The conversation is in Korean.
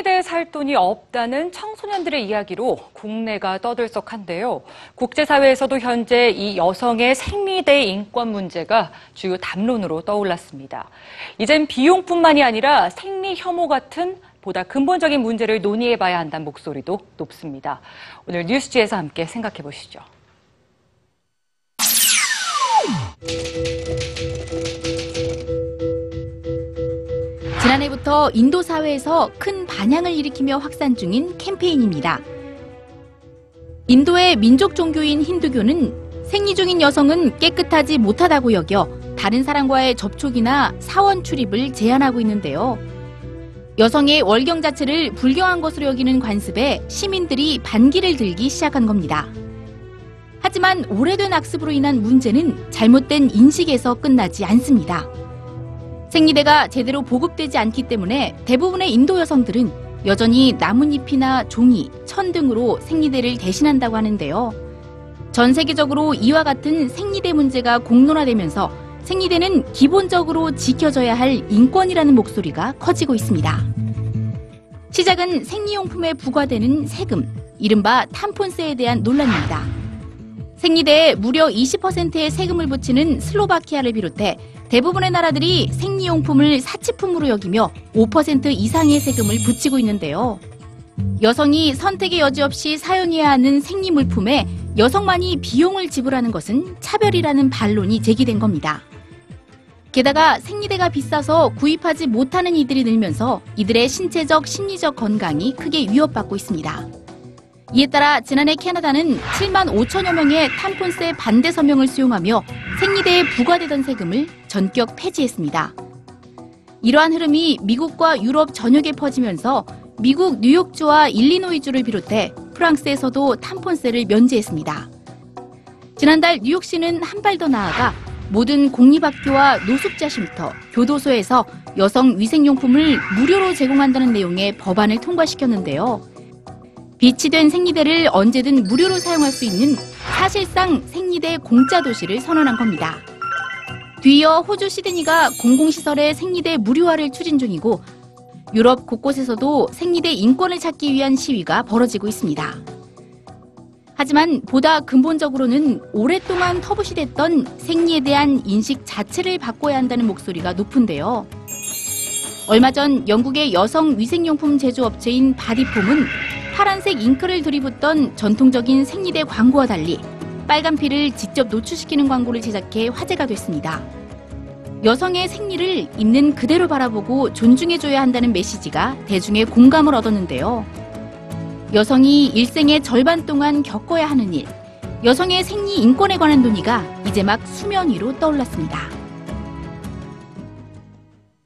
생리대에 살 돈이 없다는 청소년들의 이야기로 국내가 떠들썩한데요. 국제사회에서도 현재 이 여성의 생리대 인권 문제가 주요 담론으로 떠올랐습니다. 이젠 비용뿐만이 아니라 생리 혐오 같은 보다 근본적인 문제를 논의해 봐야 한다는 목소리도 높습니다. 오늘 뉴스지에서 함께 생각해 보시죠. 지난해부터 인도 사회에서 큰 반향을 일으키며 확산 중인 캠페인입니다. 인도의 민족 종교인 힌두교는 생리 중인 여성은 깨끗하지 못하다고 여겨 다른 사람과의 접촉이나 사원 출입을 제한하고 있는데요. 여성의 월경 자체를 불경한 것으로 여기는 관습에 시민들이 반기를 들기 시작한 겁니다. 하지만 오래된 악습으로 인한 문제는 잘못된 인식에서 끝나지 않습니다. 생리대가 제대로 보급되지 않기 때문에 대부분의 인도 여성들은 여전히 나뭇잎이나 종이, 천 등으로 생리대를 대신한다고 하는데요. 전 세계적으로 이와 같은 생리대 문제가 공론화되면서 생리대는 기본적으로 지켜져야 할 인권이라는 목소리가 커지고 있습니다. 시작은 생리용품에 부과되는 세금, 이른바 탐폰세에 대한 논란입니다. 생리대에 무려 20%의 세금을 붙이는 슬로바키아를 비롯해 대부분의 나라들이 생리용품을 사치품으로 여기며 5% 이상의 세금을 붙이고 있는데요. 여성이 선택의 여지 없이 사용해야 하는 생리물품에 여성만이 비용을 지불하는 것은 차별이라는 반론이 제기된 겁니다. 게다가 생리대가 비싸서 구입하지 못하는 이들이 늘면서 이들의 신체적, 심리적 건강이 크게 위협받고 있습니다. 이에 따라 지난해 캐나다는 7만 5천여 명의 탐폰세 반대 서명을 수용하며 생리대에 부과되던 세금을 전격 폐지했습니다. 이러한 흐름이 미국과 유럽 전역에 퍼지면서 미국 뉴욕주와 일리노이주를 비롯해 프랑스에서도 탐폰세를 면제했습니다. 지난달 뉴욕시는 한 발 더 나아가 모든 공립학교와 노숙자 쉼터, 교도소에서 여성 위생용품을 무료로 제공한다는 내용의 법안을 통과시켰는데요. 비치된 생리대를 언제든 무료로 사용할 수 있는 사실상 생리대 공짜 도시를 선언한 겁니다. 뒤이어 호주 시드니가 공공시설의 생리대 무료화를 추진 중이고 유럽 곳곳에서도 생리대 인권을 찾기 위한 시위가 벌어지고 있습니다. 하지만 보다 근본적으로는 오랫동안 터부시됐던 생리에 대한 인식 자체를 바꿔야 한다는 목소리가 높은데요. 얼마 전 영국의 여성 위생용품 제조업체인 바디폼은 파란색 잉크를 들이붓던 전통적인 생리대 광고와 달리 빨간 피를 직접 노출시키는 광고를 제작해 화제가 됐습니다. 여성의 생리를 있는 그대로 바라보고 존중해줘야 한다는 메시지가 대중의 공감을 얻었는데요. 여성이 일생의 절반 동안 겪어야 하는 일, 여성의 생리 인권에 관한 논의가 이제 막 수면 위로 떠올랐습니다.